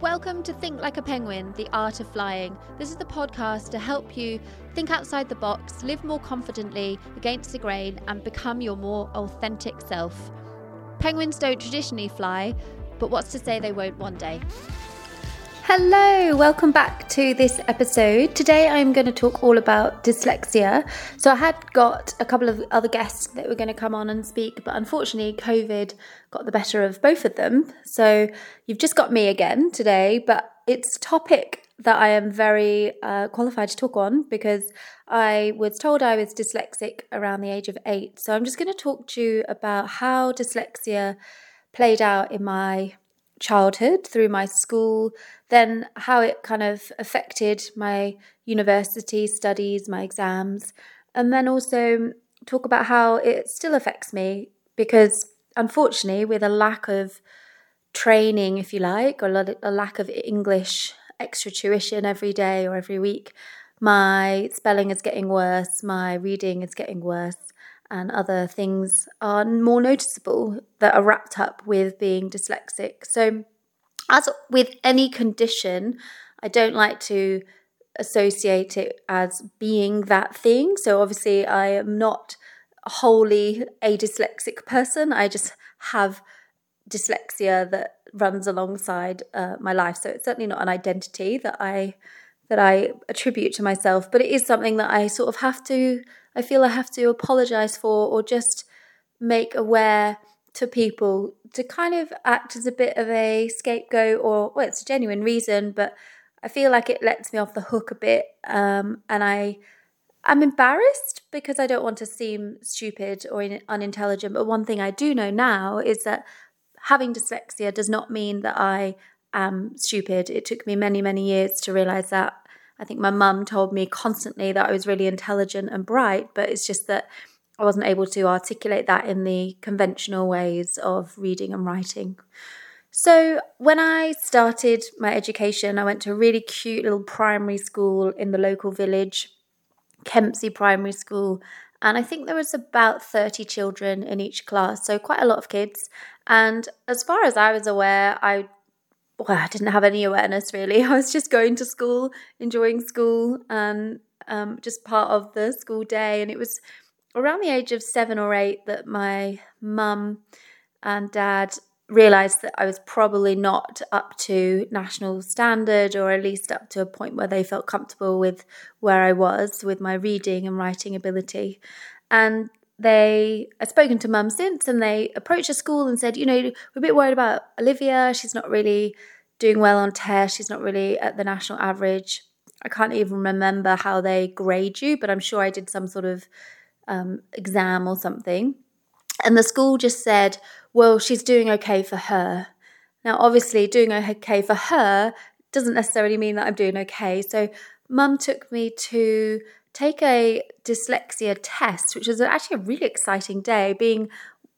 Welcome to Think Like a Penguin, the art of flying. This is the podcast to help you think outside the box, live more confidently against the grain, and become your more authentic self. Penguins don't traditionally fly, but what's to say they won't one day? Hello, welcome back to this episode. Today I'm going to talk all about dyslexia. So, I had got a couple of other guests that were going to come on and speak, but unfortunately, COVID got the better of both of them. So, you've just got me again today, but it's a topic that I am very uh, qualified to talk on because I was told I was dyslexic around the age of eight. So, I'm just going to talk to you about how dyslexia played out in my childhood through my school, then how it kind of affected my university studies, my exams, and then also talk about how it still affects me because unfortunately, with a lack of training, if you like, or a lack of English extra tuition every day or every week, my spelling is getting worse, my reading is getting worse and other things are more noticeable that are wrapped up with being dyslexic. So, as with any condition, I don't like to associate it as being that thing. So, obviously, I am not wholly a dyslexic person. I just have dyslexia that runs alongside uh, my life. So, it's certainly not an identity that I that I attribute to myself, but it is something that I sort of have to I feel I have to apologize for or just make aware to people to kind of act as a bit of a scapegoat or well it's a genuine reason but I feel like it lets me off the hook a bit um, and I I'm embarrassed because I don't want to seem stupid or unintelligent but one thing I do know now is that having dyslexia does not mean that I am stupid. It took me many many years to realize that I think my mum told me constantly that I was really intelligent and bright, but it's just that I wasn't able to articulate that in the conventional ways of reading and writing. So, when I started my education, I went to a really cute little primary school in the local village, Kempsey Primary School, and I think there was about 30 children in each class, so quite a lot of kids. And as far as I was aware, I well, I didn't have any awareness really. I was just going to school, enjoying school, and um, just part of the school day. And it was around the age of seven or eight that my mum and dad realized that I was probably not up to national standard, or at least up to a point where they felt comfortable with where I was with my reading and writing ability. And they I've spoken to mum since and they approached the school and said, you know, we're a bit worried about Olivia. She's not really doing well on tests. She's not really at the national average. I can't even remember how they grade you, but I'm sure I did some sort of um, exam or something. And the school just said, well, she's doing okay for her. Now, obviously, doing okay for her doesn't necessarily mean that I'm doing okay. So, mum took me to take a dyslexia test, which was actually a really exciting day, being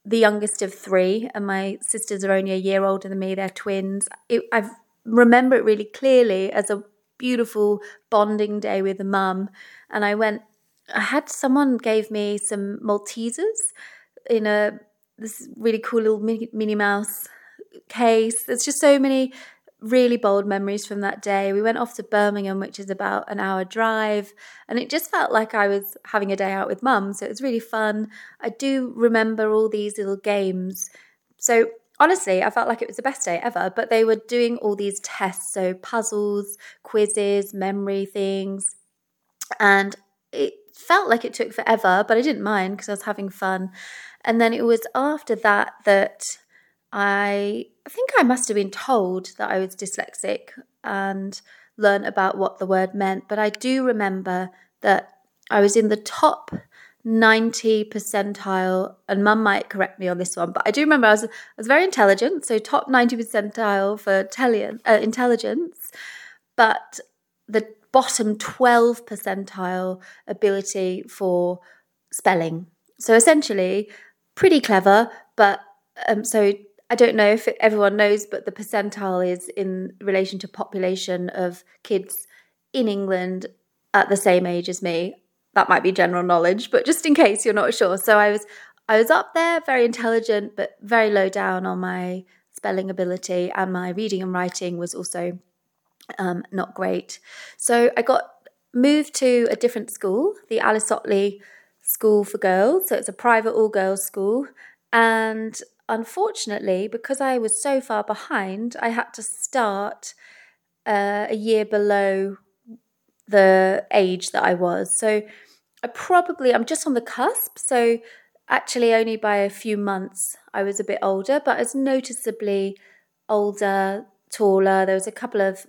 the youngest of three, and my sisters are only a year older than me. They're twins. It, I remember it really clearly as a beautiful bonding day with a mum. And I went, I had someone gave me some Maltesers in a this really cool little Minnie, Mouse case. There's just so many really bold memories from that day. We went off to Birmingham, which is about an hour drive, and it just felt like I was having a day out with mum. So it was really fun. I do remember all these little games. So honestly, I felt like it was the best day ever, but they were doing all these tests, so puzzles, quizzes, memory things. And it felt like it took forever, but I didn't mind because I was having fun. And then it was after that that I I think I must have been told that I was dyslexic and learned about what the word meant, but I do remember that I was in the top 90 percentile, and mum might correct me on this one, but I do remember I was, I was very intelligent, so top 90 percentile for tele- uh, intelligence, but the bottom 12 percentile ability for spelling. So essentially, pretty clever, but um, so I don't know if everyone knows, but the percentile is in relation to population of kids in England at the same age as me. That might be general knowledge, but just in case you're not sure. So I was I was up there, very intelligent, but very low down on my spelling ability, and my reading and writing was also um, not great. So I got moved to a different school, the Alice Ottley School for Girls. So it's a private all girls school. And unfortunately, because I was so far behind, I had to start uh, a year below the age that I was. So I probably, I'm just on the cusp. So actually, only by a few months, I was a bit older, but I was noticeably older, taller. There was a couple of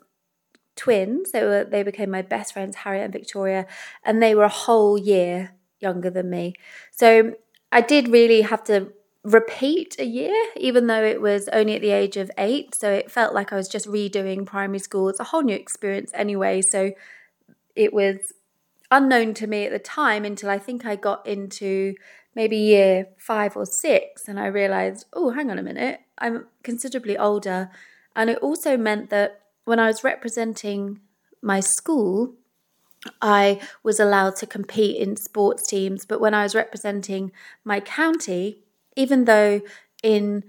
twins. They were they became my best friends, Harriet and Victoria, and they were a whole year younger than me. So I did really have to repeat a year, even though it was only at the age of eight. So it felt like I was just redoing primary school. It's a whole new experience anyway. So it was unknown to me at the time until I think I got into maybe year five or six and I realized, oh, hang on a minute, I'm considerably older. And it also meant that when I was representing my school, I was allowed to compete in sports teams. But when I was representing my county, even though in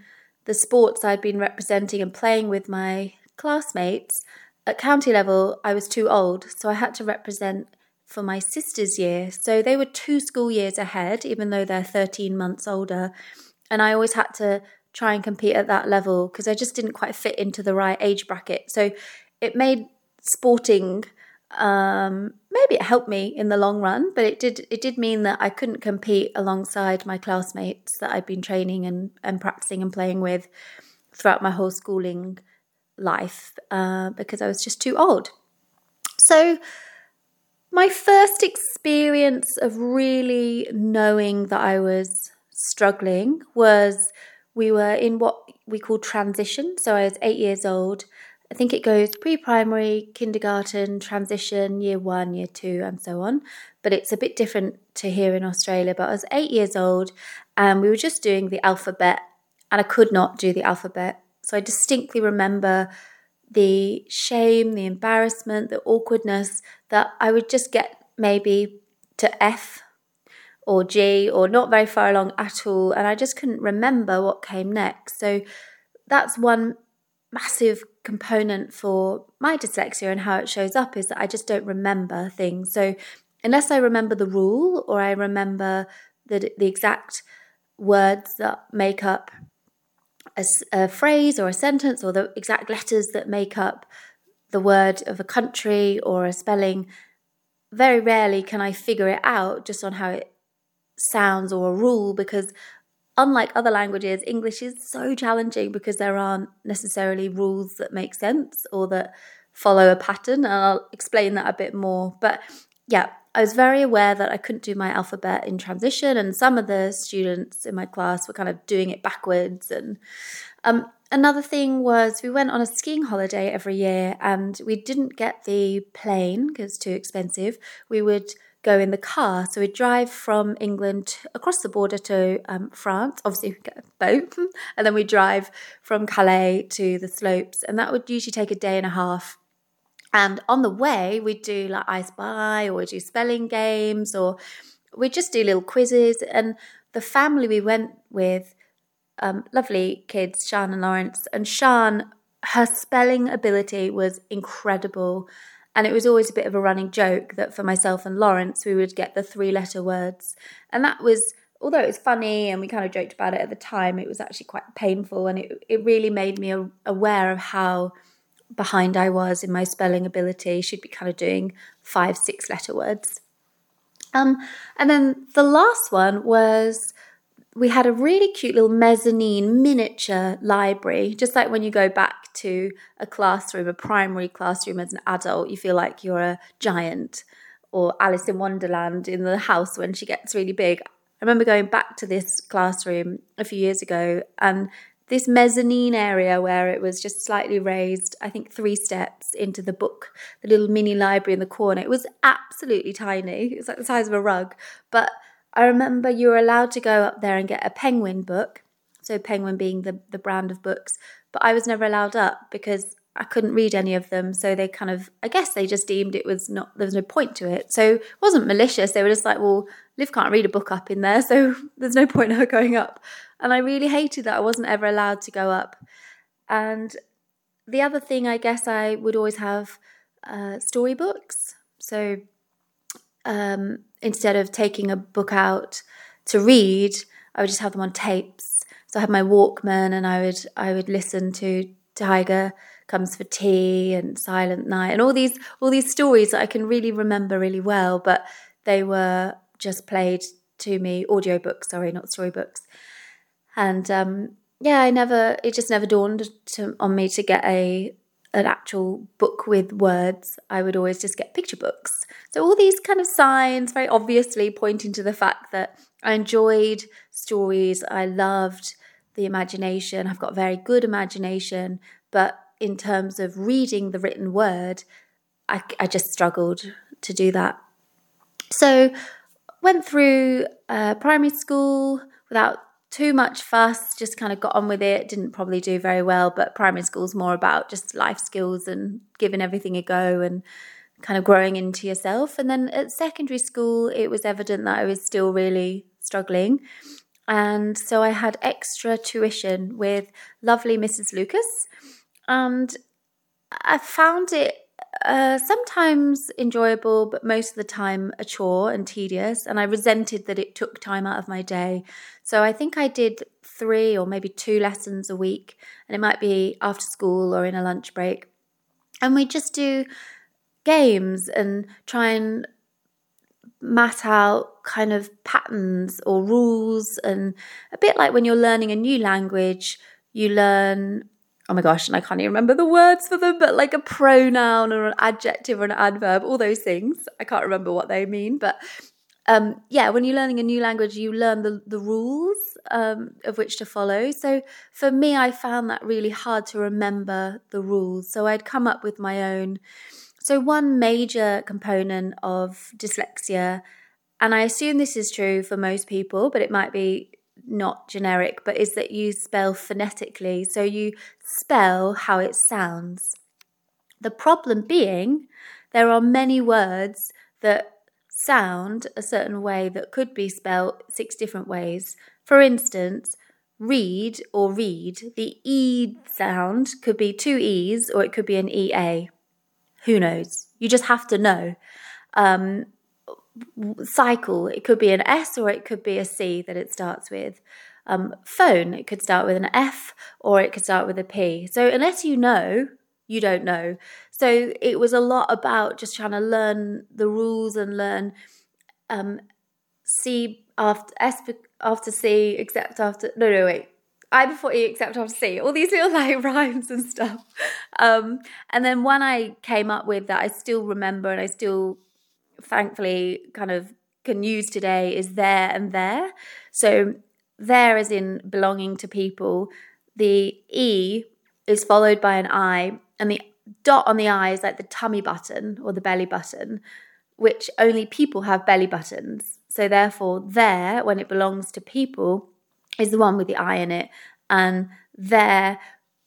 the sports I'd been representing and playing with my classmates, at county level, I was too old. So I had to represent for my sister's year. So they were two school years ahead, even though they're 13 months older. And I always had to try and compete at that level because I just didn't quite fit into the right age bracket. So it made sporting um, maybe it helped me in the long run, but it did it did mean that I couldn't compete alongside my classmates that I'd been training and, and practicing and playing with throughout my whole schooling life uh, because I was just too old. So my first experience of really knowing that I was struggling was we were in what we call transition. So I was eight years old. I think it goes pre primary, kindergarten, transition, year one, year two, and so on. But it's a bit different to here in Australia. But I was eight years old and we were just doing the alphabet, and I could not do the alphabet. So I distinctly remember the shame, the embarrassment, the awkwardness that I would just get maybe to F or G or not very far along at all. And I just couldn't remember what came next. So that's one massive component for my dyslexia and how it shows up is that I just don't remember things. So unless I remember the rule or I remember the, the exact words that make up a, a phrase or a sentence or the exact letters that make up the word of a country or a spelling, very rarely can I figure it out just on how it sounds or a rule because unlike other languages, English is so challenging because there aren't necessarily rules that make sense or that follow a pattern. And I'll explain that a bit more. But yeah, I was very aware that I couldn't do my alphabet in transition, and some of the students in my class were kind of doing it backwards. And um, another thing was we went on a skiing holiday every year, and we didn't get the plane because it's too expensive. We would go in the car. So we'd drive from England across the border to um, France. Obviously, we get a boat, and then we drive from Calais to the slopes, and that would usually take a day and a half. And on the way, we'd do like I Spy, or we'd do spelling games, or we'd just do little quizzes. And the family we went with, um, lovely kids, Sean and Lawrence, and Sean, her spelling ability was incredible. And it was always a bit of a running joke that for myself and Lawrence, we would get the three letter words. And that was, although it was funny and we kind of joked about it at the time, it was actually quite painful. And it, it really made me aware of how behind I was in my spelling ability. She'd be kind of doing five, six letter words. Um, and then the last one was we had a really cute little mezzanine miniature library, just like when you go back to a classroom, a primary classroom as an adult, you feel like you're a giant or Alice in Wonderland in the house when she gets really big. I remember going back to this classroom a few years ago and this mezzanine area where it was just slightly raised, I think three steps into the book, the little mini library in the corner. It was absolutely tiny. It was like the size of a rug, but I remember you were allowed to go up there and get a penguin book, so penguin being the, the brand of books, but I was never allowed up because I couldn't read any of them. So they kind of, I guess they just deemed it was not, there was no point to it. So it wasn't malicious. They were just like, well, Liv can't read a book up in there, so there's no point in her going up. And I really hated that I wasn't ever allowed to go up. And the other thing, I guess, I would always have uh, storybooks. So um, instead of taking a book out to read, I would just have them on tapes. So I had my Walkman, and I would I would listen to Tiger comes for tea and Silent Night and all these all these stories that I can really remember really well, but they were just played to me audiobooks, sorry, not storybooks. And um, yeah, I never it just never dawned to, on me to get a an actual book with words. I would always just get picture books. So all these kind of signs very obviously pointing to the fact that I enjoyed stories, I loved the imagination. I've got very good imagination, but in terms of reading the written word, I, I just struggled to do that. So, went through uh, primary school without too much fuss, just kind of got on with it. Didn't probably do very well, but primary school's more about just life skills and giving everything a go and kind of growing into yourself. And then at secondary school, it was evident that I was still really struggling. And so I had extra tuition with lovely Mrs. Lucas. And I found it uh, sometimes enjoyable, but most of the time a chore and tedious. And I resented that it took time out of my day. So I think I did three or maybe two lessons a week, and it might be after school or in a lunch break. And we just do games and try and mat out kind of patterns or rules. And a bit like when you're learning a new language, you learn, oh my gosh, and I can't even remember the words for them, but like a pronoun or an adjective or an adverb, all those things. I can't remember what they mean, but um, yeah, when you're learning a new language, you learn the, the rules um, of which to follow. So for me, I found that really hard to remember the rules. So I'd come up with my own so, one major component of dyslexia, and I assume this is true for most people, but it might be not generic, but is that you spell phonetically. So, you spell how it sounds. The problem being, there are many words that sound a certain way that could be spelled six different ways. For instance, read or read, the E sound could be two E's or it could be an EA. Who knows? You just have to know. Um, cycle, it could be an S or it could be a C that it starts with. Um, phone, it could start with an F or it could start with a P. So unless you know, you don't know. So it was a lot about just trying to learn the rules and learn um, C after S after C, except after no no wait I before E except after C, all these little like rhymes and stuff. Um, and then one I came up with that I still remember and I still thankfully kind of can use today is their and there. So their is in belonging to people. The E is followed by an I, and the dot on the I is like the tummy button or the belly button, which only people have belly buttons. So therefore, their, when it belongs to people, is the one with the I in it. And there,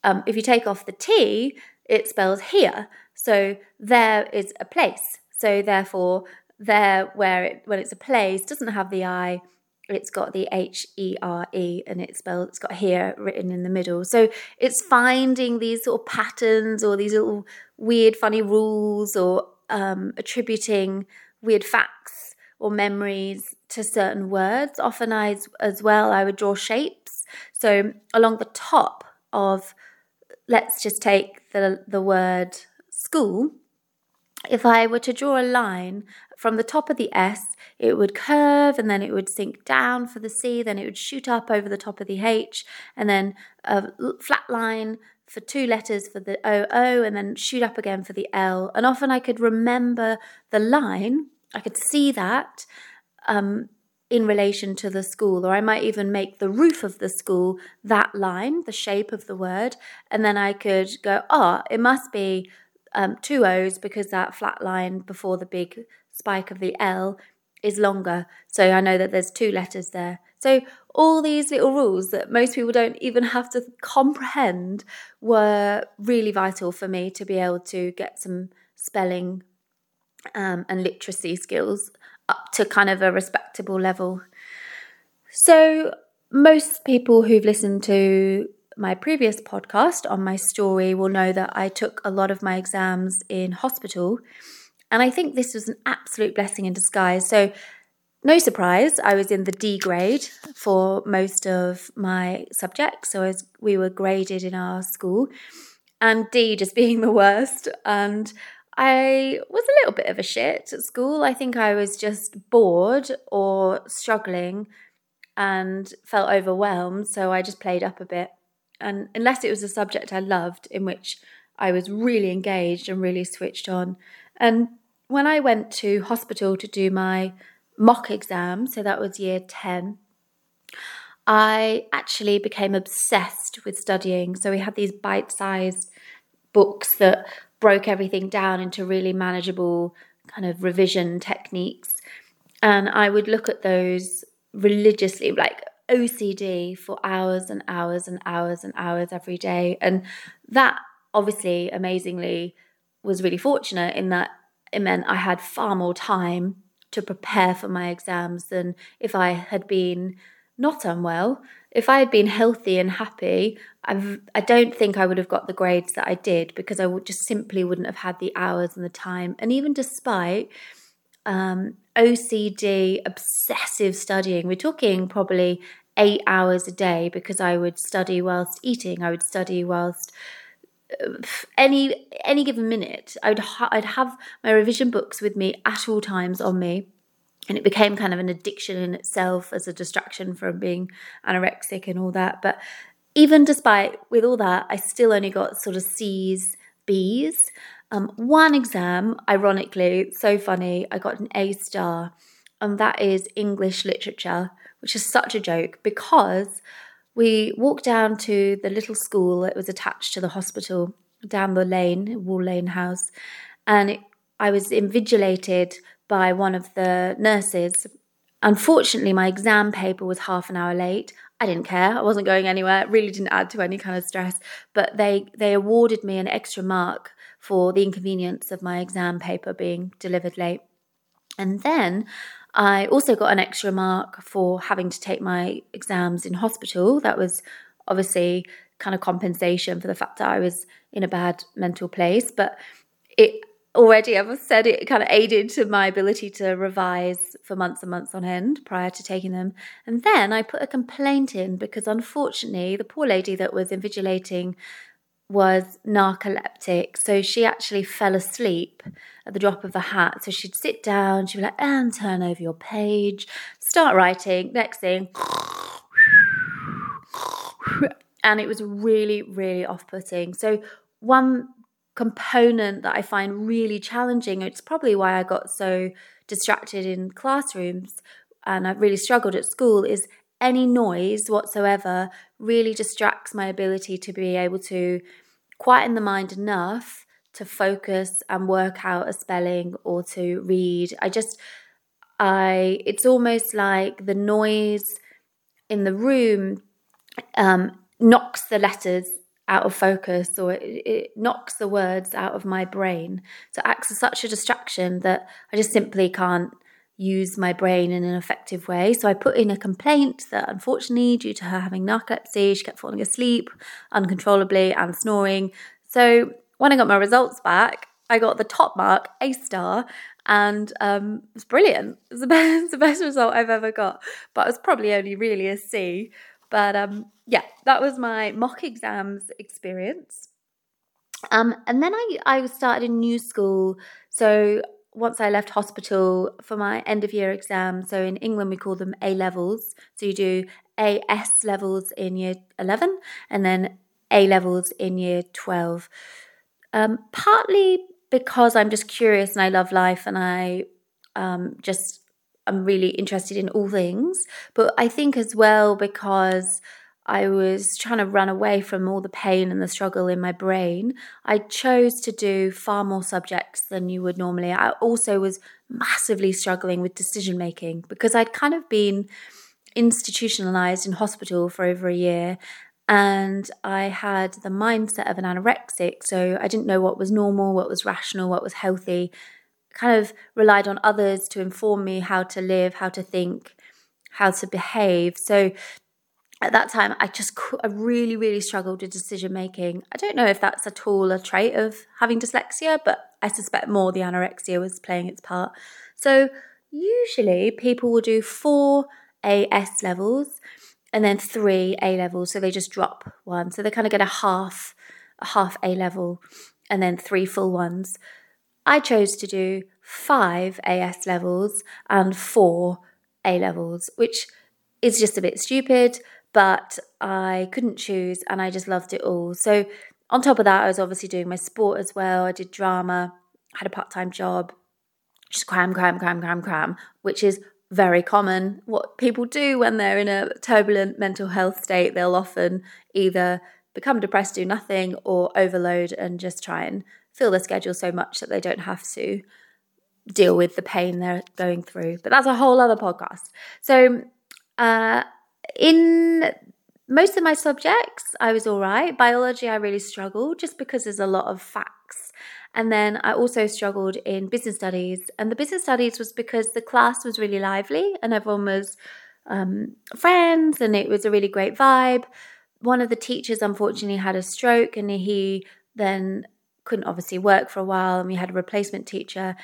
um, if you take off the T, it spells here. So there is a place. So therefore, there where it when it's a place doesn't have the I, it's got the H E R E and it's spelled it's got here written in the middle. So it's finding these sort of patterns or these little weird funny rules or um, attributing weird facts or memories to certain words. Often I as well I would draw shapes. So along the top of let's just take the the word school. If I were to draw a line from the top of the S, it would curve and then it would sink down for the C, then it would shoot up over the top of the H, and then a flat line for two letters for the OO, and then shoot up again for the L. And often I could remember the line, I could see that, um, in relation to the school, or I might even make the roof of the school that line, the shape of the word, and then I could go, oh, it must be um, two O's because that flat line before the big spike of the L is longer. So I know that there's two letters there. So all these little rules that most people don't even have to comprehend were really vital for me to be able to get some spelling um, and literacy skills up to kind of a respectable level. So, most people who've listened to my previous podcast on my story will know that I took a lot of my exams in hospital. And I think this was an absolute blessing in disguise. So, no surprise, I was in the D grade for most of my subjects. So, as we were graded in our school, and D just being the worst. And I was a little bit of a shit at school. I think I was just bored or struggling and felt overwhelmed. So I just played up a bit. And unless it was a subject I loved, in which I was really engaged and really switched on. And when I went to hospital to do my mock exam, so that was year 10, I actually became obsessed with studying. So we had these bite sized books that broke everything down into really manageable kind of revision techniques. And I would look at those religiously, like OCD, for hours and hours and hours and hours every day. And that obviously, amazingly, was really fortunate in that it meant I had far more time to prepare for my exams than if I had been not unwell. If I had been healthy and happy, I've, I don't think I would have got the grades that I did because I would just simply wouldn't have had the hours and the time. And even despite um, OCD, obsessive studying, we're talking probably eight hours a day because I would study whilst eating. I would study whilst uh, any any given minute. I'd ha- I'd have my revision books with me at all times on me and it became kind of an addiction in itself as a distraction from being anorexic and all that but even despite with all that i still only got sort of c's b's um, one exam ironically so funny i got an a star and that is english literature which is such a joke because we walked down to the little school that was attached to the hospital down the lane wall lane house and it, i was invigilated by one of the nurses. Unfortunately, my exam paper was half an hour late. I didn't care. I wasn't going anywhere. It really didn't add to any kind of stress. But they they awarded me an extra mark for the inconvenience of my exam paper being delivered late. And then I also got an extra mark for having to take my exams in hospital. That was obviously kind of compensation for the fact that I was in a bad mental place. But it already I've said it kind of aided to my ability to revise for months and months on end prior to taking them. And then I put a complaint in because unfortunately the poor lady that was invigilating was narcoleptic. So she actually fell asleep at the drop of a hat. So she'd sit down, she'd be like, and turn over your page, start writing. Next thing, and it was really, really off putting. So one component that I find really challenging. It's probably why I got so distracted in classrooms and I've really struggled at school is any noise whatsoever really distracts my ability to be able to quieten the mind enough to focus and work out a spelling or to read. I just I it's almost like the noise in the room um, knocks the letters out of focus or it, it, knocks the words out of my brain. So it acts as such a distraction that I just simply can't use my brain in an effective way. So I put in a complaint that unfortunately, due to her having narcolepsy, she kept falling asleep uncontrollably and snoring. So when I got my results back, I got the top mark, A star, and um, it was brilliant. It was the best, the best result I've ever got. But it was probably only really a C. But um, yeah, that was my mock exams experience. Um, and then I, I started a new school. So once I left hospital for my end of year exam, so in England we call them A levels. So you do AS levels in year 11 and then A levels in year 12. Um, partly because I'm just curious and I love life and I um, just I'm really interested in all things, but I think as well because I was trying to run away from all the pain and the struggle in my brain, I chose to do far more subjects than you would normally. I also was massively struggling with decision making because I'd kind of been institutionalized in hospital for over a year and I had the mindset of an anorexic. So I didn't know what was normal, what was rational, what was healthy kind of relied on others to inform me how to live, how to think, how to behave. So at that time, I just I really, really struggled with decision making. I don't know if that's at all a trait of having dyslexia, but I suspect more the anorexia was playing its part. So usually people will do four AS levels and then three A levels. So they just drop one. So they kind of get a half, a half A level and then three full ones. I chose to do five AS levels and four A levels, which is just a bit stupid, but I couldn't choose and I just loved it all. So, on top of that, I was obviously doing my sport as well. I did drama, had a part time job, just cram, cram, cram, cram, cram, which is very common. What people do when they're in a turbulent mental health state, they'll often either become depressed, do nothing, or overload and just try and fill their schedule so much that they don't have to deal with the pain they're going through. But that's a whole other podcast. So, uh, in most of my subjects, I was all right. Biology, I really struggled just because there's a lot of facts. And then I also struggled in business studies. And the business studies was because the class was really lively and everyone was um, friends and it was a really great vibe. One of the teachers, unfortunately, had a stroke and he then couldn't obviously work for a while. And we had a replacement teacher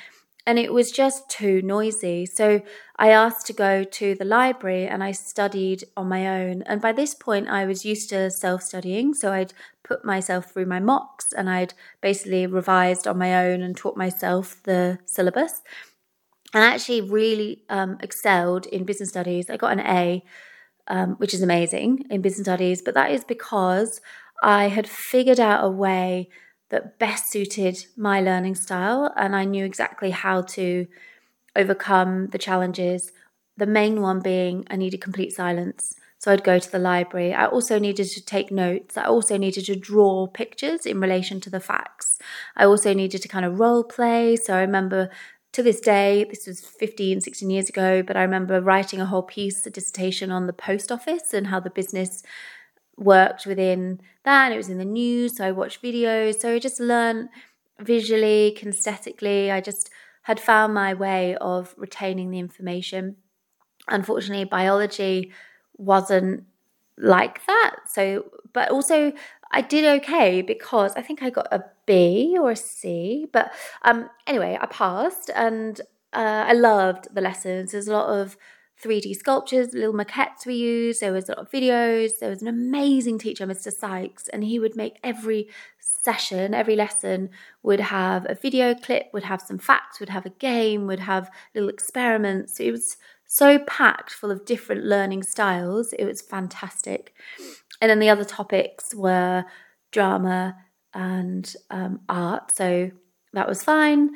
and it was just too noisy. So I asked to go to the library and I studied on my own. And by this point, I was used to self studying. So I'd put myself through my mocks and I'd basically revised on my own and taught myself the syllabus. And I actually really um, excelled in business studies. I got an A, um, which is amazing in business studies, but that is because I had figured out a way that best suited my learning style. And I knew exactly how to overcome the challenges. The main one being I needed complete silence. So I'd go to the library. I also needed to take notes. I also needed to draw pictures in relation to the facts. I also needed to kind of role play. So I remember to this day, this was 15, 16 years ago, but I remember writing a whole piece, a dissertation on the post office and how the business worked within that it was in the news so i watched videos. So i just learned visually kinesthetically. I just had found my way of retaining the information. Unfortunately biology wasn't like that. So but also i did okay because i think i got a b or a c but um anyway i passed and uh, i loved the lessons. There's a lot of 3D sculptures, little maquettes we used. There was a lot of videos. There was an amazing teacher, Mr. Sykes, and he would make every session, every lesson would have a video clip, would have some facts, would have a game, would have little experiments. It was so packed full of different learning styles. It was fantastic. And then the other topics were drama and um, art. So that was fine.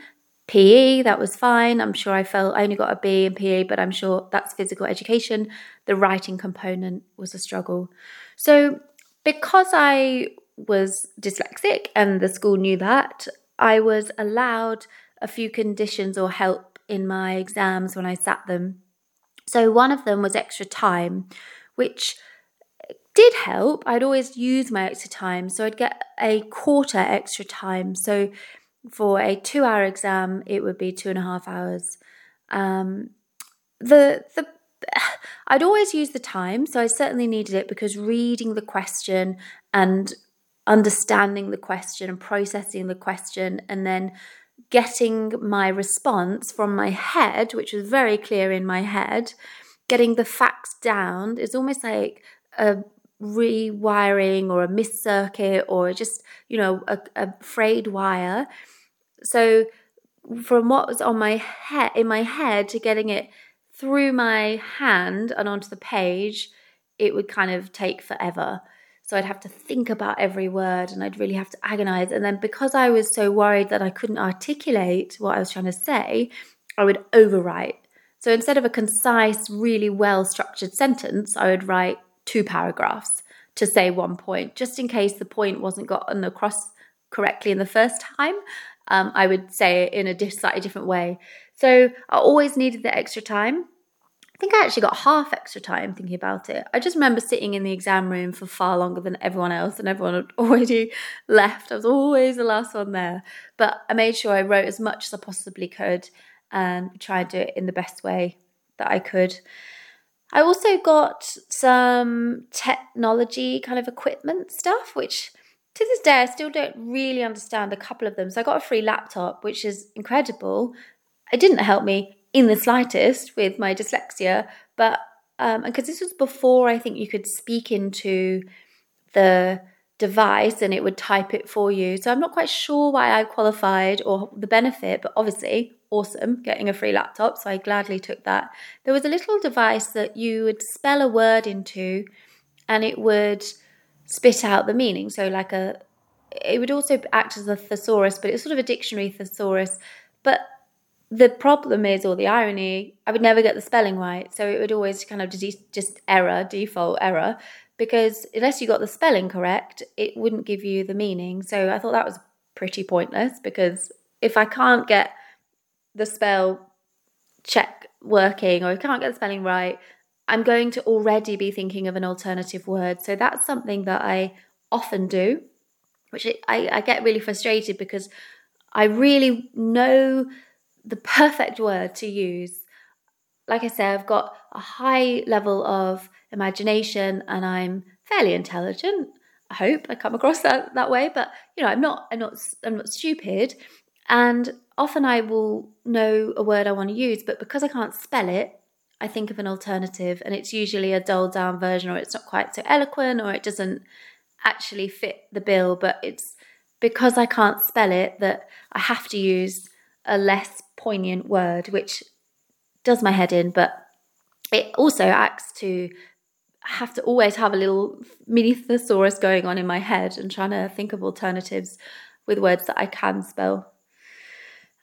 PE, that was fine. I'm sure I felt I only got a B in PE, but I'm sure that's physical education. The writing component was a struggle. So, because I was dyslexic and the school knew that, I was allowed a few conditions or help in my exams when I sat them. So, one of them was extra time, which did help. I'd always use my extra time. So, I'd get a quarter extra time. So, for a two hour exam, it would be two and a half hours. Um, the the I'd always use the time, so I certainly needed it because reading the question and understanding the question and processing the question and then getting my response from my head, which was very clear in my head, getting the facts down is almost like a rewiring or a missed circuit or just, you know, a, a frayed wire so from what was on my head in my head to getting it through my hand and onto the page, it would kind of take forever. So I'd have to think about every word and I'd really have to agonize. And then because I was so worried that I couldn't articulate what I was trying to say, I would overwrite. So instead of a concise, really well structured sentence, I would write two paragraphs to say one point, just in case the point wasn't gotten across correctly in the first time um, I would say it in a slightly different way. So I always needed the extra time. I think I actually got half extra time thinking about it. I just remember sitting in the exam room for far longer than everyone else, and everyone had already left. I was always the last one there. But I made sure I wrote as much as I possibly could and tried to do it in the best way that I could. I also got some technology kind of equipment stuff, which to this day I still don't really understand a couple of them. So I got a free laptop, which is incredible. It didn't help me in the slightest with my dyslexia, but um, because this was before I think you could speak into the device and it would type it for you. So I'm not quite sure why I qualified or the benefit, but obviously awesome getting a free laptop. So I gladly took that. There was a little device that you would spell a word into and it would spit out the meaning. So like a it would also act as a thesaurus, but it's sort of a dictionary thesaurus. But the problem is, or the irony, I would never get the spelling right. So it would always kind of just, error, default error because unless you got the spelling correct, it wouldn't give you the meaning. So I thought that was pretty pointless because if I can't get the spell check working or I can't get the spelling right, I'm going to already be thinking of an alternative word. So that's something that I often do, which I, I get really frustrated because I really know the perfect word to use. Like I say, I've got a high level of imagination and I'm fairly intelligent. I hope I come across that that way, but you know, I'm not I'm not I'm not stupid and often I will know a word I want to use, but because I can't spell it, I think of an alternative and it's usually a dulled down version or it's not quite so eloquent or it doesn't actually fit the bill, but it's because I can't spell it that I have to use a less poignant word, which does my head in, but it also acts to have to always have a little mini thesaurus going on in my head and trying to think of alternatives with words that I can spell.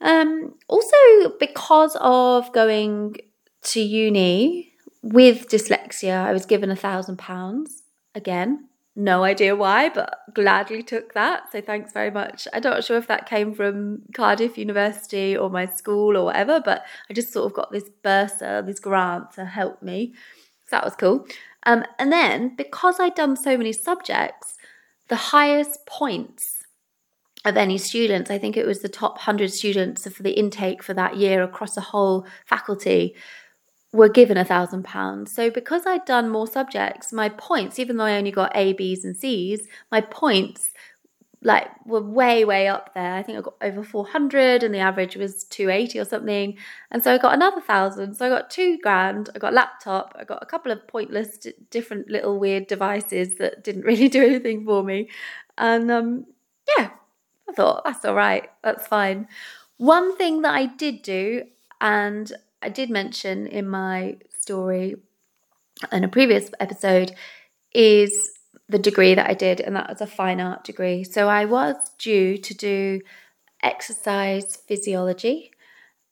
Um, also, because of going to uni with dyslexia, I was given a thousand pounds again. No idea why, but gladly took that. So thanks very much. I'm not sure if that came from Cardiff University or my school or whatever, but I just sort of got this bursa, this grant to help me. So that was cool. Um, and then because I'd done so many subjects, the highest points of any students, I think it was the top 100 students for the intake for that year across the whole faculty, were given a thousand pounds. So because I'd done more subjects, my points, even though I only got A, B's, and C's, my points like were way way up there. I think i got over 400 and the average was 280 or something. And so i got another thousand. So i got two grand i got laptop i got a couple of pointless d- different little weird devices that didn't really do anything for me. And um yeah i thought that's all right that's fine one thing that i did do and i did mention in my story in a previous episode is the degree that I did, and that was a fine art degree. So I was due to do exercise physiology,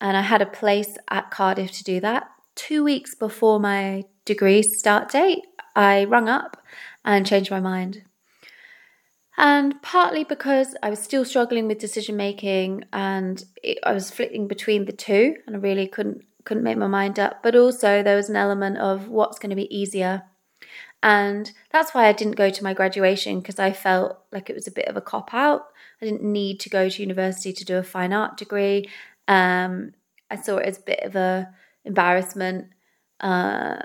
and I had a place at Cardiff to do that. Two weeks before my degree start date, I rung up and changed my mind. And partly because I was still struggling with decision making and it, I was flitting between the two and I really couldn't couldn't make my mind up, but also there was an element of what's going to be easier and that's why I didn't go to my graduation because I felt like it was a bit of a cop out. I didn't need to go to university to do a fine art degree. Um, I saw it as a bit of a embarrassment. Uh,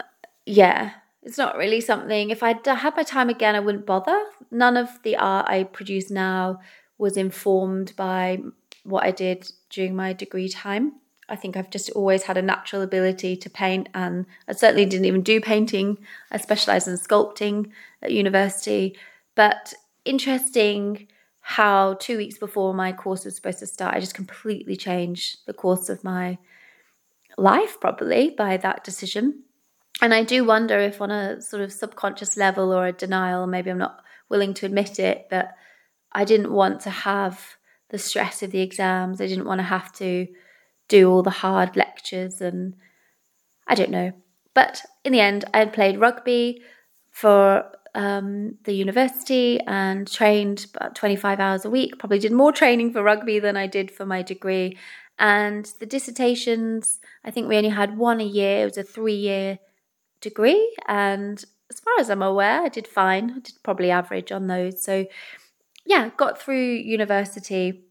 yeah, it's not really something. If I had my time again, I wouldn't bother. None of the art I produce now was informed by what I did during my degree time. I think I've just always had a natural ability to paint, and I certainly didn't even do painting. I specialised in sculpting at university. But interesting how two weeks before my course was supposed to start, I just completely changed the course of my life, probably by that decision. And I do wonder if, on a sort of subconscious level or a denial, maybe I'm not willing to admit it, that I didn't want to have the stress of the exams. I didn't want to have to do all the hard lectures and I don't know. But in the end, I had played rugby for um, the university and trained about 25 hours a week. Probably did more training for rugby than I did for my degree. And the dissertations, I think we only had one a year. It was a three year degree. And as far as I'm aware, I did fine. I did probably average on those. So, yeah, got through university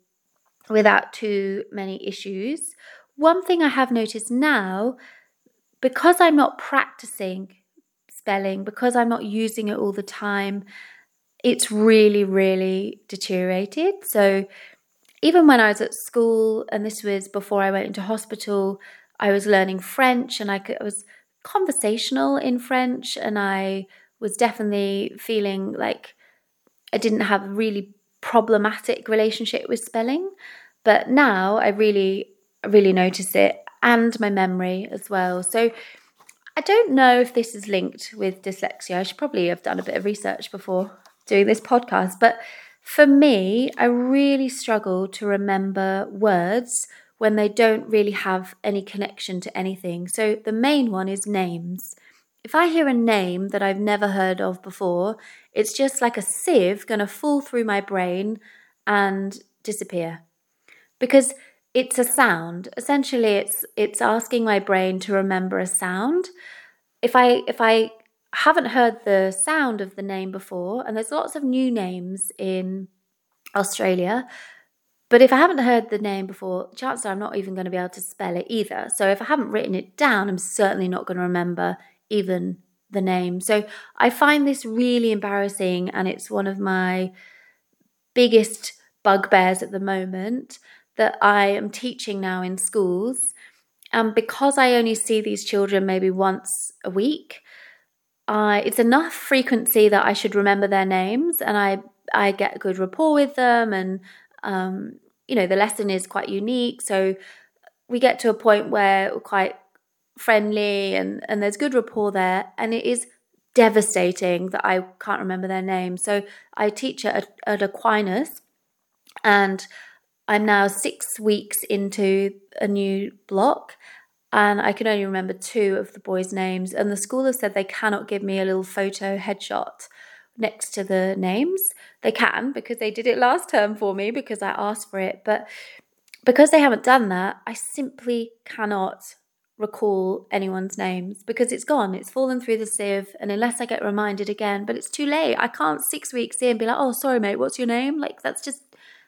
without too many issues. One thing I have noticed now because I'm not practicing spelling, because I'm not using it all the time, it's really, really deteriorated. So even when I was at school, and this was before I went into hospital, I was learning French and I, could, I was conversational in French, and I was definitely feeling like I didn't have a really problematic relationship with spelling. But now I really, really notice it and my memory as well. So I don't know if this is linked with dyslexia. I should probably have done a bit of research before doing this podcast. But for me, I really struggle to remember words when they don't really have any connection to anything. So the main one is names. If I hear a name that I've never heard of before, it's just like a sieve going to fall through my brain and disappear. Because it's a sound. Essentially it's it's asking my brain to remember a sound. If I if I haven't heard the sound of the name before, and there's lots of new names in Australia, but if I haven't heard the name before, chances are I'm not even going to be able to spell it either. So if I haven't written it down, I'm certainly not going to remember even the name. So I find this really embarrassing, and it's one of my biggest bugbears at the moment that I am teaching now in schools. And because I only see these children maybe once a week, I it's enough frequency that I should remember their names and I I get good rapport with them and um, you know, the lesson is quite unique. So we get to a point where we're quite friendly and, and there's good rapport there. And it is devastating that I can't remember their name. So I teach at, at Aquinas and I'm now six weeks into a new block and I can only remember two of the boys' names. And the school have said they cannot give me a little photo headshot next to the names. They can because they did it last term for me because I asked for it. But because they haven't done that, I simply cannot recall anyone's names because it's gone. It's fallen through the sieve. And unless I get reminded again, but it's too late. I can't six weeks in be like, oh, sorry, mate, what's your name? Like, that's just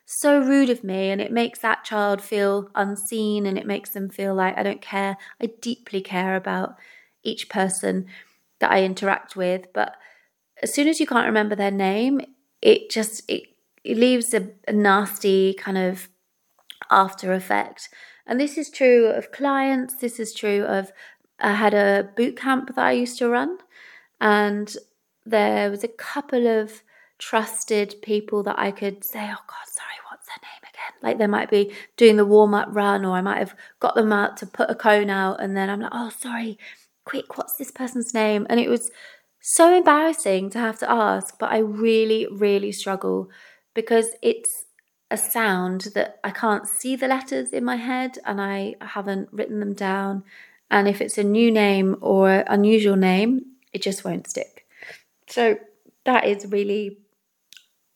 so rude of me. And it makes that child feel unseen and it makes them feel like I don't care. I deeply care about each person that I interact with. But as soon as you can't remember their name, it just it, it leaves a, a nasty kind of after effect. And this is true of clients. This is true of I had a boot camp that I used to run, and there was a couple of trusted people that I could say, "Oh God, sorry, what's their name again?" Like they might be doing the warm up run, or I might have got them out to put a cone out, and then I'm like, "Oh, sorry, quick, what's this person's name?" And it was so embarrassing to have to ask, but I really, really struggle because it's a sound that I can't see the letters in my head and I haven't written them down. And if it's a new name or unusual name, it just won't stick. So that is really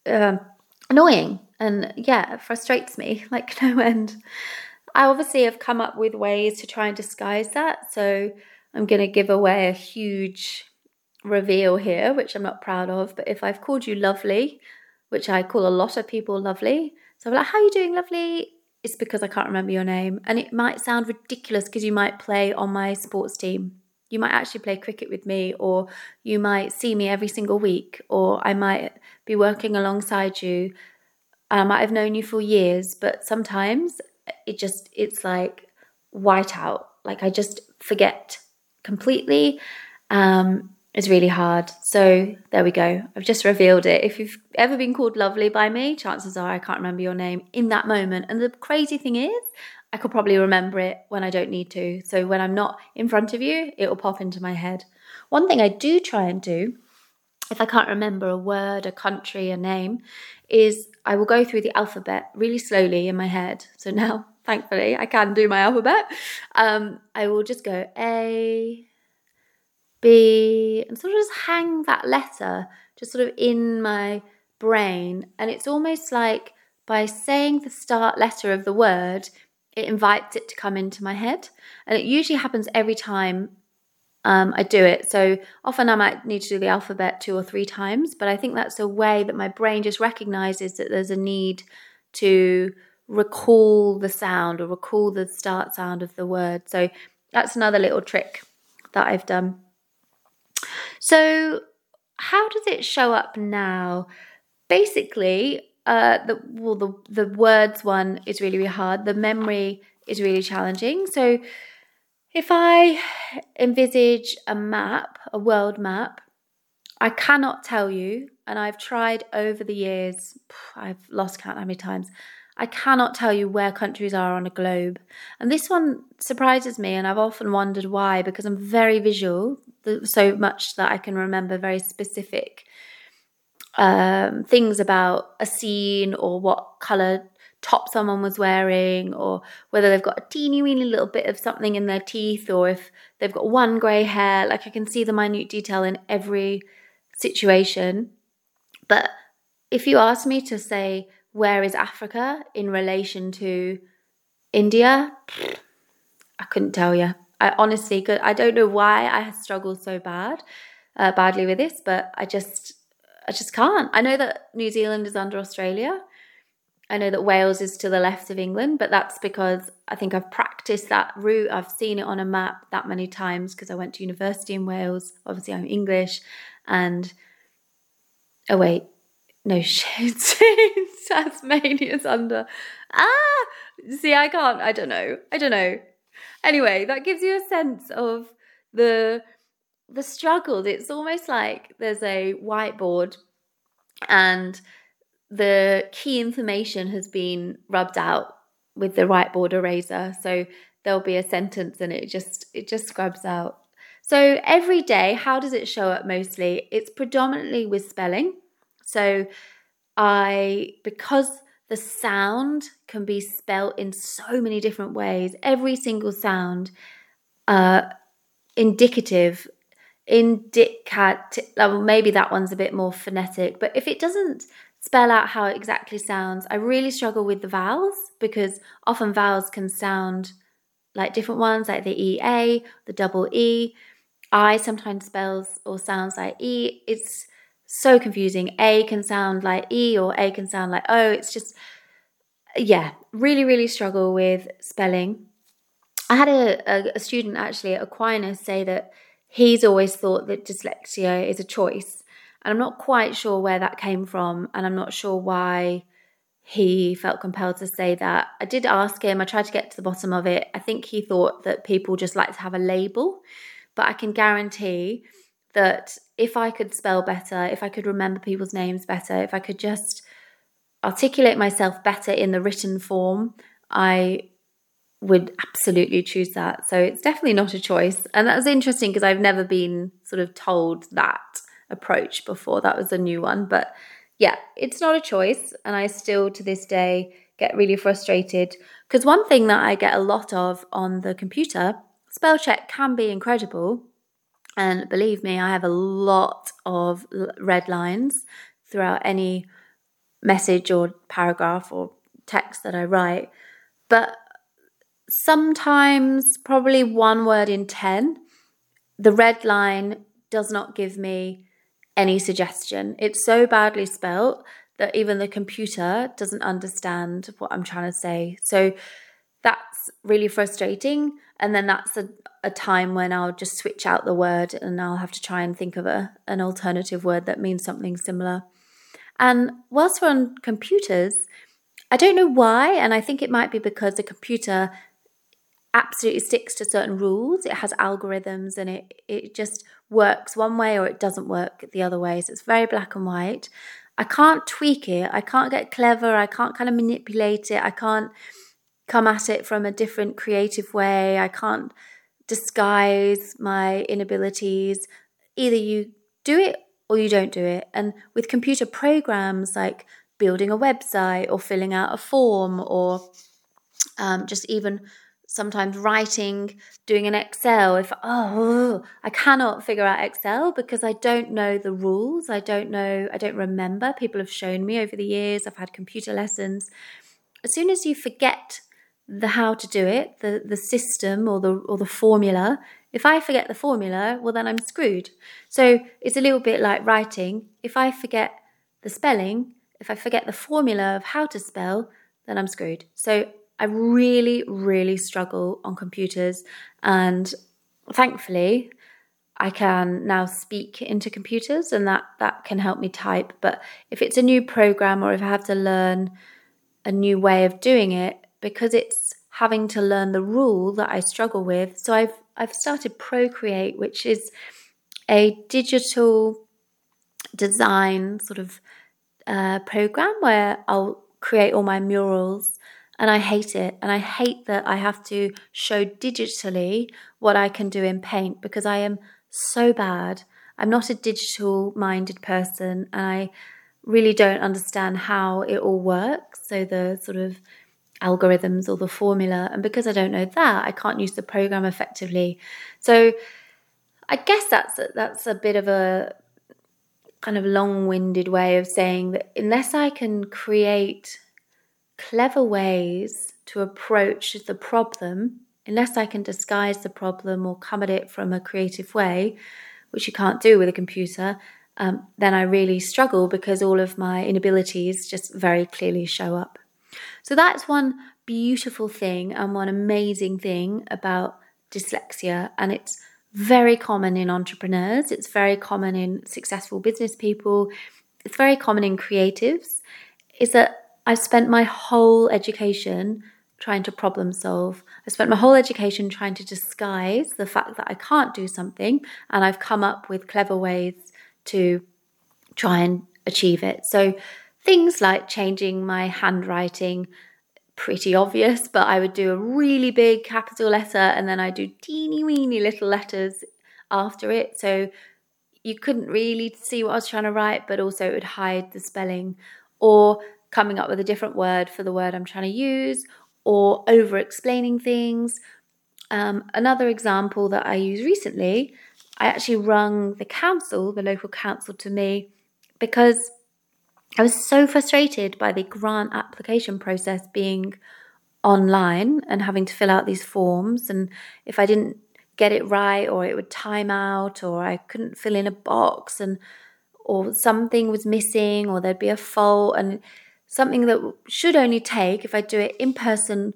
uh, annoying and yeah, it frustrates me like no end. I obviously have come up with ways to try and disguise that. So I'm going to give away a huge reveal here, which I'm not proud of, but if I've called you lovely, which I call a lot of people lovely, so I'm like, how are you doing, lovely? It's because I can't remember your name. And it might sound ridiculous because you might play on my sports team. You might actually play cricket with me, or you might see me every single week, or I might be working alongside you. I might have known you for years, but sometimes it just, it's like white out. Like I just forget completely. Um, is really hard. So there we go. I've just revealed it. If you've ever been called lovely by me, chances are I can't remember your name in that moment. And the crazy thing is, I could probably remember it when I don't need to. So when I'm not in front of you, it will pop into my head. One thing I do try and do, if I can't remember a word, a country, a name, is I will go through the alphabet really slowly in my head. So now, thankfully, I can do my alphabet. Um, I will just go A, B, and sort of just hang that letter just sort of in my brain. And it's almost like by saying the start letter of the word, it invites it to come into my head. And it usually happens every time um, I do it. So often I might need to do the alphabet two or three times, but I think that's a way that my brain just recognizes that there's a need to recall the sound or recall the start sound of the word. So that's another little trick that I've done. So, how does it show up now? Basically, uh, the well, the the words one is really, really hard. The memory is really challenging. So, if I envisage a map, a world map, I cannot tell you, and I've tried over the years. I've lost count how many times. I cannot tell you where countries are on a globe. And this one surprises me, and I've often wondered why, because I'm very visual, so much that I can remember very specific um, things about a scene or what colour top someone was wearing, or whether they've got a teeny weeny little bit of something in their teeth, or if they've got one grey hair. Like I can see the minute detail in every situation. But if you ask me to say, where is Africa in relation to India? I couldn't tell you. I honestly could. I don't know why I struggle so bad, uh, badly with this, but I just, I just can't. I know that New Zealand is under Australia. I know that Wales is to the left of England, but that's because I think I've practiced that route. I've seen it on a map that many times because I went to university in Wales. Obviously, I'm English, and oh wait, no shit. Tasmania's under. Ah, see, I can't. I don't know. I don't know. Anyway, that gives you a sense of the the struggle. It's almost like there's a whiteboard and the key information has been rubbed out with the whiteboard eraser. So there'll be a sentence and it just it just scrubs out. So every day, how does it show up mostly? It's predominantly with spelling. So I, because the sound can be spelt in so many different ways, every single sound, uh, indicative, indicat, maybe that one's a bit more phonetic, but if it doesn't spell out how it exactly sounds, I really struggle with the vowels because often vowels can sound like different ones, like the EA, the double E. I sometimes spells or sounds like E. It's so confusing. A can sound like E or A can sound like O. It's just, yeah, really, really struggle with spelling. I had a, a, a student actually at Aquinas say that he's always thought that dyslexia is a choice. And I'm not quite sure where that came from, and I'm not sure why he felt compelled to say that. I did ask him, I tried to get to the bottom of it. I think he thought that people just like to have a label, but I can guarantee that if I could spell better, if I could remember people's names better, if I could just articulate myself better in the written form, I would absolutely choose that. So it's definitely not a choice. And that was interesting because I've never been sort of told that approach before. That was a new one. But yeah, it's not a choice. And I still to this day get really frustrated because one thing that I get a lot of on the computer, spell check can be incredible. And believe me, I have a lot of red lines throughout any message or paragraph or text that I write. But sometimes, probably one word in 10, the red line does not give me any suggestion. It's so badly spelt that even the computer doesn't understand what I'm trying to say. So that's really frustrating. And then that's a, a time when I'll just switch out the word and I'll have to try and think of a, an alternative word that means something similar. And whilst we're on computers, I don't know why, and I think it might be because the computer absolutely sticks to certain rules. It has algorithms and it, it just works one way or it doesn't work the other way. So it's very black and white. I can't tweak it. I can't get clever. I can't kind of manipulate it. I can't come at it from a different creative way. I can't disguise my inabilities. Either you do it or you don't do it. And with computer programs like building a website or filling out a form or um, just even sometimes writing, doing an Excel. If, oh, I cannot figure out Excel because I don't know the rules. I don't know, I don't remember. People have shown me over the years, I've had computer lessons. As soon as you forget the how to do it, the the system or the or the formula. If I forget the formula, well then I'm screwed. So it's a little bit like writing. If I forget the spelling, if I forget the formula of how to spell, then I'm screwed. So I really, really struggle on computers, and thankfully, I can now speak into computers and that that can help me type. But if it's a new program or if I have to learn a new way of doing it, because it's having to learn the rule that I struggle with. So I've I've started Procreate, which is a digital design sort of uh, program where I'll create all my murals and I hate it. And I hate that I have to show digitally what I can do in paint because I am so bad. I'm not a digital minded person and I really don't understand how it all works. So the sort of algorithms or the formula. And because I don't know that, I can't use the program effectively. So I guess that's a, that's a bit of a kind of long-winded way of saying that unless I can create clever ways to approach the problem, unless I can disguise the problem or come at it from a creative way, which you can't do with a computer, um, then I really struggle because all of my inabilities just very clearly show up. So that's one beautiful thing and one amazing thing about dyslexia, and it's very common in entrepreneurs, it's very common in successful business people, it's very common in creatives, is that I've spent my whole education trying to problem solve. I spent my whole education trying to disguise the fact that I can't do something, and I've come up with clever ways to try and achieve it. So, things like changing my handwriting, pretty obvious, but I would do a really big capital letter and then I do teeny weeny little letters after it. So you couldn't really see what I was trying to write, but also it would hide the spelling. Or coming up with a different word for the word I'm trying to use, or over explaining things. Um, another example that I used recently, I actually rung the council, the local council, to me because I was so frustrated by the grant application process being online and having to fill out these forms. And if I didn't get it right, or it would time out, or I couldn't fill in a box, and or something was missing, or there'd be a fault, and something that should only take, if I do it in person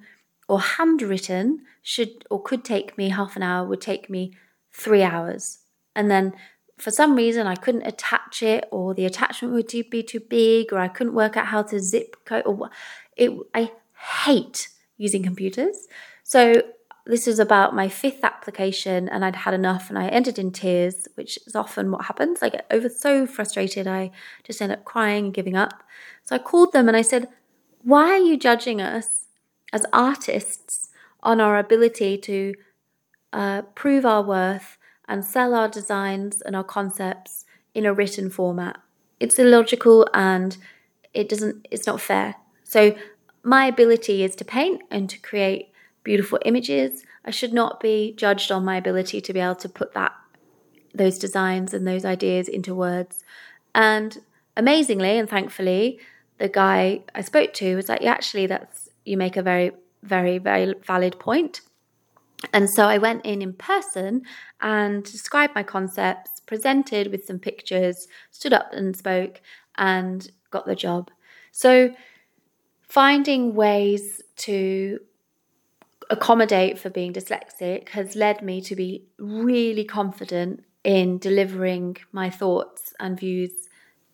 or handwritten, should or could take me half an hour, would take me three hours. And then for some reason I couldn't attach it, or the attachment would be too big, or I couldn't work out how to zip code, or it. I hate using computers. So this is about my fifth application, and I'd had enough, and I ended in tears, which is often what happens. I get over so frustrated, I just end up crying and giving up. So I called them and I said, Why are you judging us as artists on our ability to uh, prove our worth and sell our designs and our concepts in a written format? It's illogical and it doesn't, it's not fair. So my ability is to paint and to create beautiful images. I should not be judged on my ability to be able to put that those designs and those ideas into words. And amazingly and thankfully, the guy I spoke to was like, yeah, actually, that's you make a very, very, very valid point. And so I went in in person and described my concepts, presented with some pictures, stood up and spoke, and got the job. So finding ways to accommodate for being dyslexic has led me to be really confident in delivering my thoughts and views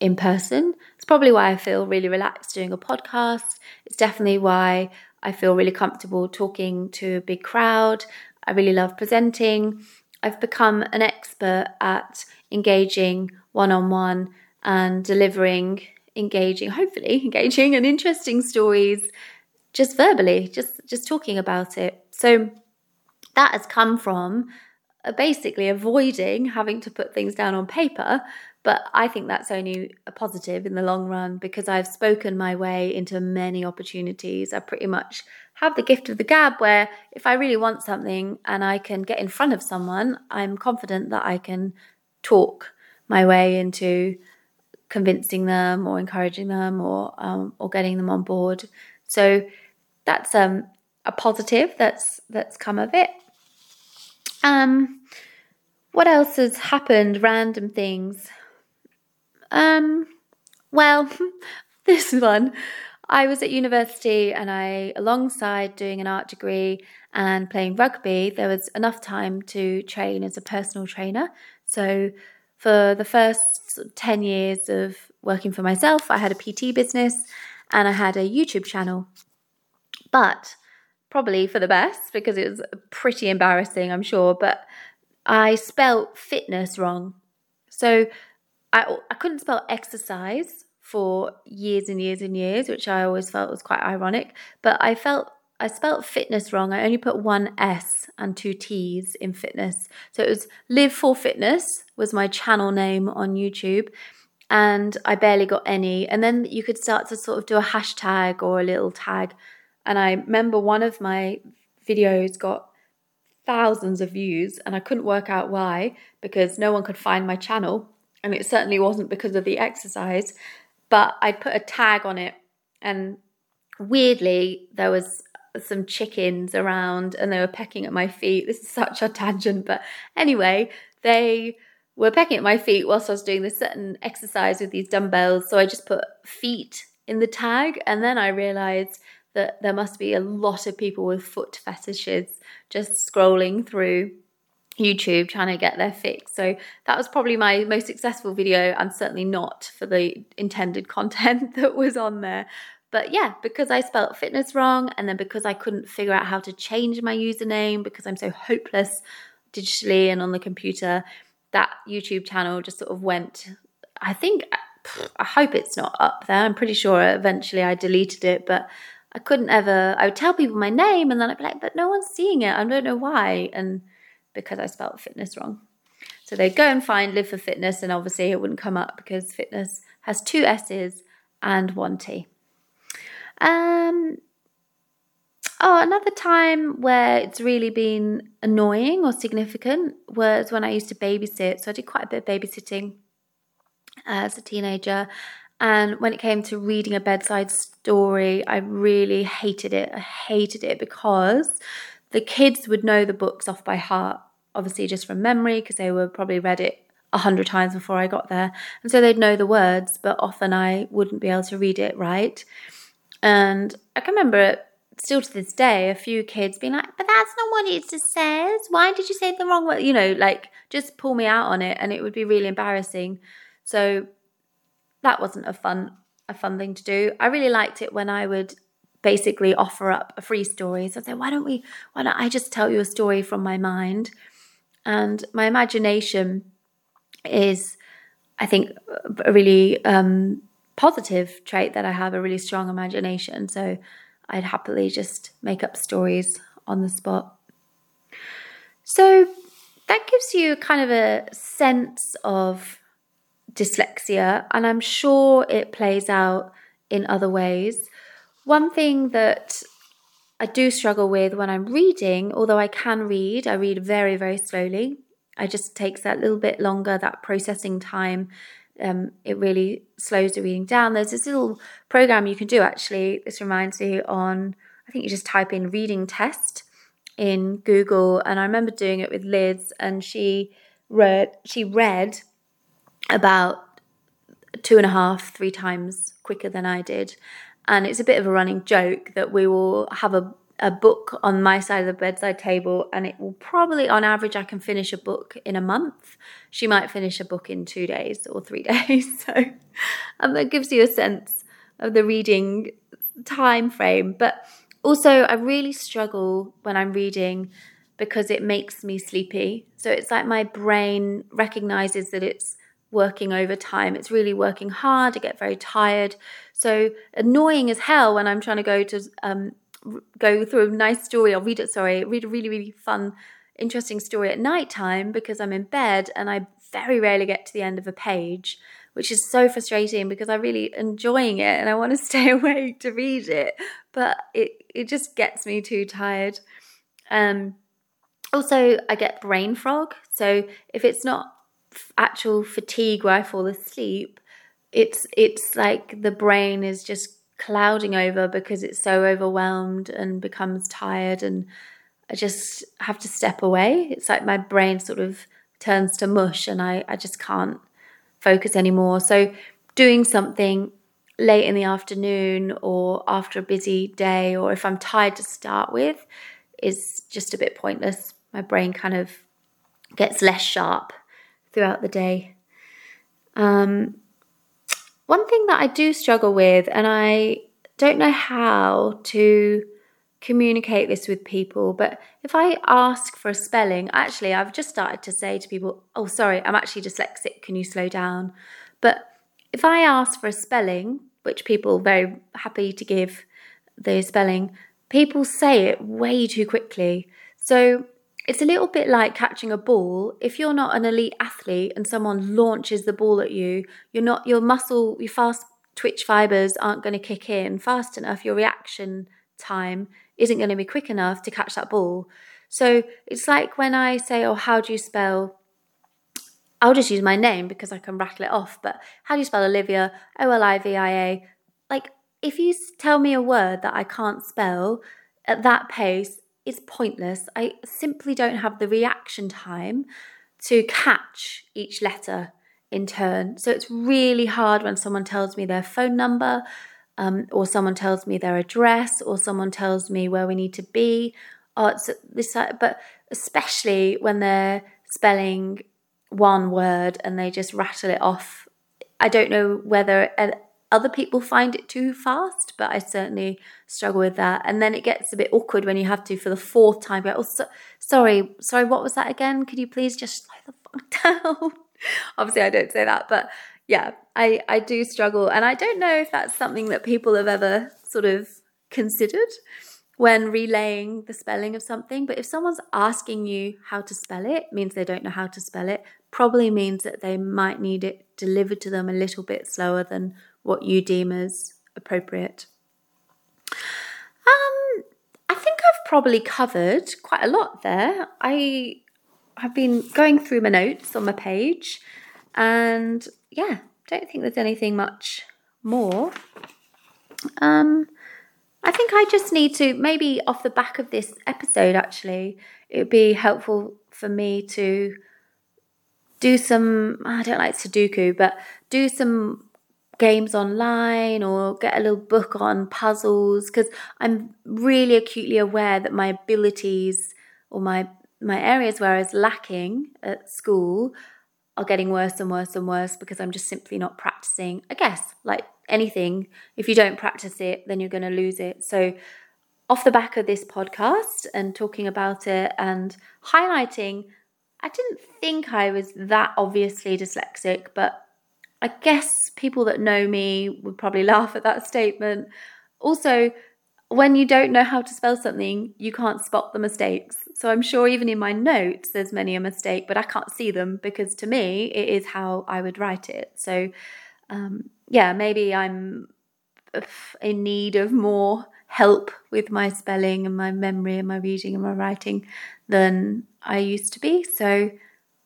in person. It's probably why I feel really relaxed doing a podcast. It's definitely why I feel really comfortable talking to a big crowd. I really love presenting. I've become an expert at engaging one on one and delivering engaging, hopefully engaging and interesting stories just verbally, just just talking about it. So that has come from basically avoiding having to put things down on paper but I think that's only a positive in the long run because I've spoken my way into many opportunities. I pretty much have the gift of the gab where if I really want something and I can get in front of someone, I'm confident that I can talk my way into convincing them or encouraging them or um, or getting them on board. So that's um, a positive that's that's come of it. Um, what else has happened? Random things. Um, well, this one. I was at university and I, alongside doing an art degree and playing rugby, there was enough time to train as a personal trainer. So for the first 10 years of working for myself, I had a PT business and I had a YouTube channel. But probably for the best because it was pretty embarrassing, I'm sure. But I spelt fitness wrong. So I, I couldn't spell exercise for years and years and years, which I always felt was quite ironic. But I felt I spelt fitness wrong. I only put one S and two T's in fitness. So it was Live for Fitness was my channel name on YouTube. And I barely got any. And then you could start to sort of do a hashtag or a little tag. And I remember one of my videos got thousands of views, and I couldn't work out why because no one could find my channel. And it certainly wasn't because of the exercise. But I put a tag on it, and weirdly, there was some chickens around and they were pecking at my feet. This is such a tangent, but anyway, they were pecking at my feet whilst I was doing this certain exercise with these dumbbells. So I just put feet in the tag, and then I realized that there must be a lot of people with foot fetishes just scrolling through YouTube trying to get their fix. So that was probably my most successful video, and certainly not for the intended content that was on there. But yeah, because I spelt fitness wrong, and then because I couldn't figure out how to change my username because I'm so hopeless digitally and on the computer, that YouTube channel just sort of went. I think, I hope it's not up there. I'm pretty sure eventually I deleted it, but I couldn't ever. I would tell people my name, and then I'd be like, but no one's seeing it. I don't know why. And because I spelt fitness wrong. So they'd go and find Live for Fitness, and obviously it wouldn't come up because fitness has two S's and one T. Um, oh, another time where it's really been annoying or significant was when I used to babysit. So I did quite a bit of babysitting as a teenager. And when it came to reading a bedside story, I really hated it. I hated it because the kids would know the books off by heart, obviously just from memory, because they were probably read it a hundred times before I got there. And so they'd know the words, but often I wouldn't be able to read it right. And I can remember still to this day, a few kids being like, but that's not what it says. Why did you say the wrong word? You know, like just pull me out on it and it would be really embarrassing. So that wasn't a fun a fun thing to do. I really liked it when I would basically offer up a free story. So I'd say, why don't we why don't I just tell you a story from my mind? And my imagination is I think a really um, positive trait that I have a really strong imagination. So I'd happily just make up stories on the spot. So that gives you kind of a sense of dyslexia, and I'm sure it plays out in other ways. One thing that I do struggle with when I'm reading, although I can read, I read very, very slowly. It just takes that little bit longer, that processing time um, it really slows the reading down. There's this little program you can do actually. This reminds me on, I think you just type in reading test in Google, and I remember doing it with Liz, and she read she read about two and a half, three times quicker than I did. And it's a bit of a running joke that we will have a a book on my side of the bedside table, and it will probably, on average, I can finish a book in a month. She might finish a book in two days or three days. So um, that gives you a sense of the reading time frame. But also, I really struggle when I'm reading because it makes me sleepy. So it's like my brain recognizes that it's working overtime. It's really working hard. I get very tired. So annoying as hell when I'm trying to go to um, go through a nice story or read it, sorry, read a really, really fun, interesting story at night time because I'm in bed and I very rarely get to the end of a page, which is so frustrating because I'm really enjoying it and I want to stay awake to read it, but it, it just gets me too tired. Um, also, I get brain fog. So if it's not actual fatigue where I fall asleep, it's it's like the brain is just clouding over because it's so overwhelmed and becomes tired and I just have to step away. It's like my brain sort of turns to mush and I, I just can't focus anymore. So doing something late in the afternoon or after a busy day or if I'm tired to start with is just a bit pointless. My brain kind of gets less sharp throughout the day. Um, one thing that I do struggle with, and I don't know how to communicate this with people, but if I ask for a spelling, actually, I've just started to say to people, oh, sorry, I'm actually dyslexic, can you slow down? But if I ask for a spelling, which people are very happy to give the spelling, people say it way too quickly. So it's a little bit like catching a ball. If you're not an elite athlete and someone launches the ball at you, you're not your muscle, your fast twitch fibers aren't going to kick in fast enough. Your reaction time isn't going to be quick enough to catch that ball. So it's like when I say, "Oh, how do you spell?" I'll just use my name because I can rattle it off. But how do you spell Olivia? O L I V I A. Like if you tell me a word that I can't spell at that pace, it's pointless. I simply don't have the reaction time to catch each letter in turn. So it's really hard when someone tells me their phone number, um, or someone tells me their address, or someone tells me where we need to be. Or it's this, but especially when they're spelling one word and they just rattle it off. I don't know whether other people find it too fast, but I certainly struggle with that. And then it gets a bit awkward when you have to for the fourth time go, oh, so, sorry, sorry, what was that again? Could you please just slow the fuck down? Obviously, I don't say that, but yeah, I, I do struggle. And I don't know if that's something that people have ever sort of considered when relaying the spelling of something. But if someone's asking you how to spell it, means they don't know how to spell it, probably means that they might need it delivered to them a little bit slower than what you deem as appropriate. Um, I think I've probably covered quite a lot there. I have been going through my notes on my page, and yeah, don't think there's anything much more. Um, I think I just need to maybe off the back of this episode, actually, it would be helpful for me to do some. I don't like Sudoku, but do some games online or get a little book on puzzles because I'm really acutely aware that my abilities or my my areas where I was lacking at school are getting worse and worse and worse because I'm just simply not practicing. I guess like anything, if you don't practice it, then you're going to lose it. So off the back of this podcast and talking about it and highlighting I didn't think I was that obviously dyslexic, but I guess people that know me would probably laugh at that statement. Also, when you don't know how to spell something, you can't spot the mistakes. So I'm sure even in my notes, there's many a mistake, but I can't see them because to me, it is how I would write it. So, um, yeah, maybe I'm in need of more help with my spelling and my memory and my reading and my writing than I used to be. So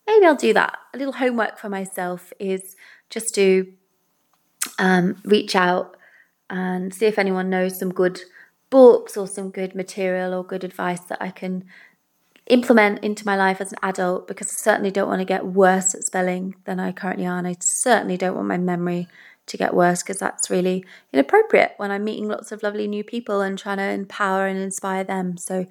maybe I'll do that. A little homework for myself is just to um, reach out and see if anyone knows some good books or some good material or good advice that I can implement into my life as an adult because I certainly don't want to get worse at spelling than I currently are. And I certainly don't want my memory to get worse because that's really inappropriate when I'm meeting lots of lovely new people and trying to empower and inspire them. So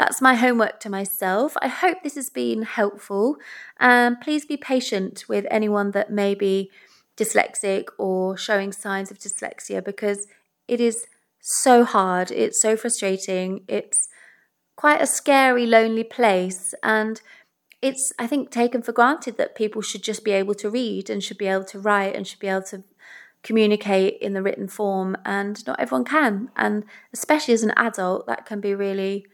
that's my homework to myself. I hope this has been helpful. Um, please be patient with anyone that may be dyslexic or showing signs of dyslexia because it is so hard. It's so frustrating. It's quite a scary, lonely place. And it's, I think, taken for granted that people should just be able to read and should be able to write and should be able to communicate in the written form. And not everyone can. And especially as an adult, that can be really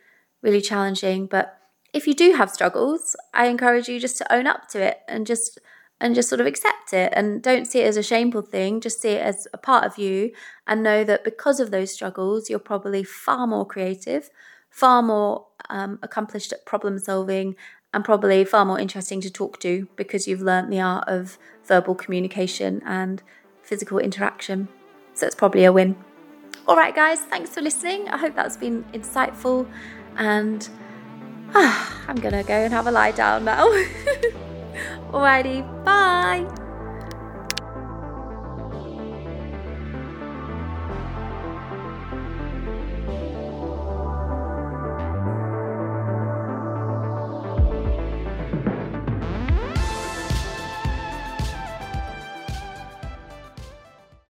really challenging. But if you do have struggles, I encourage you just to own up to it and just and just sort of accept it and don't see it as a shameful thing just see it as a part of you and know that because of those struggles you're probably far more creative far more um, accomplished at problem solving and probably far more interesting to talk to because you've learnt the art of verbal communication and physical interaction. So it's probably a win. All right guys thanks for listening. I hope that's been insightful and ah, I'm gonna go and have a lie down now. Alrighty, bye.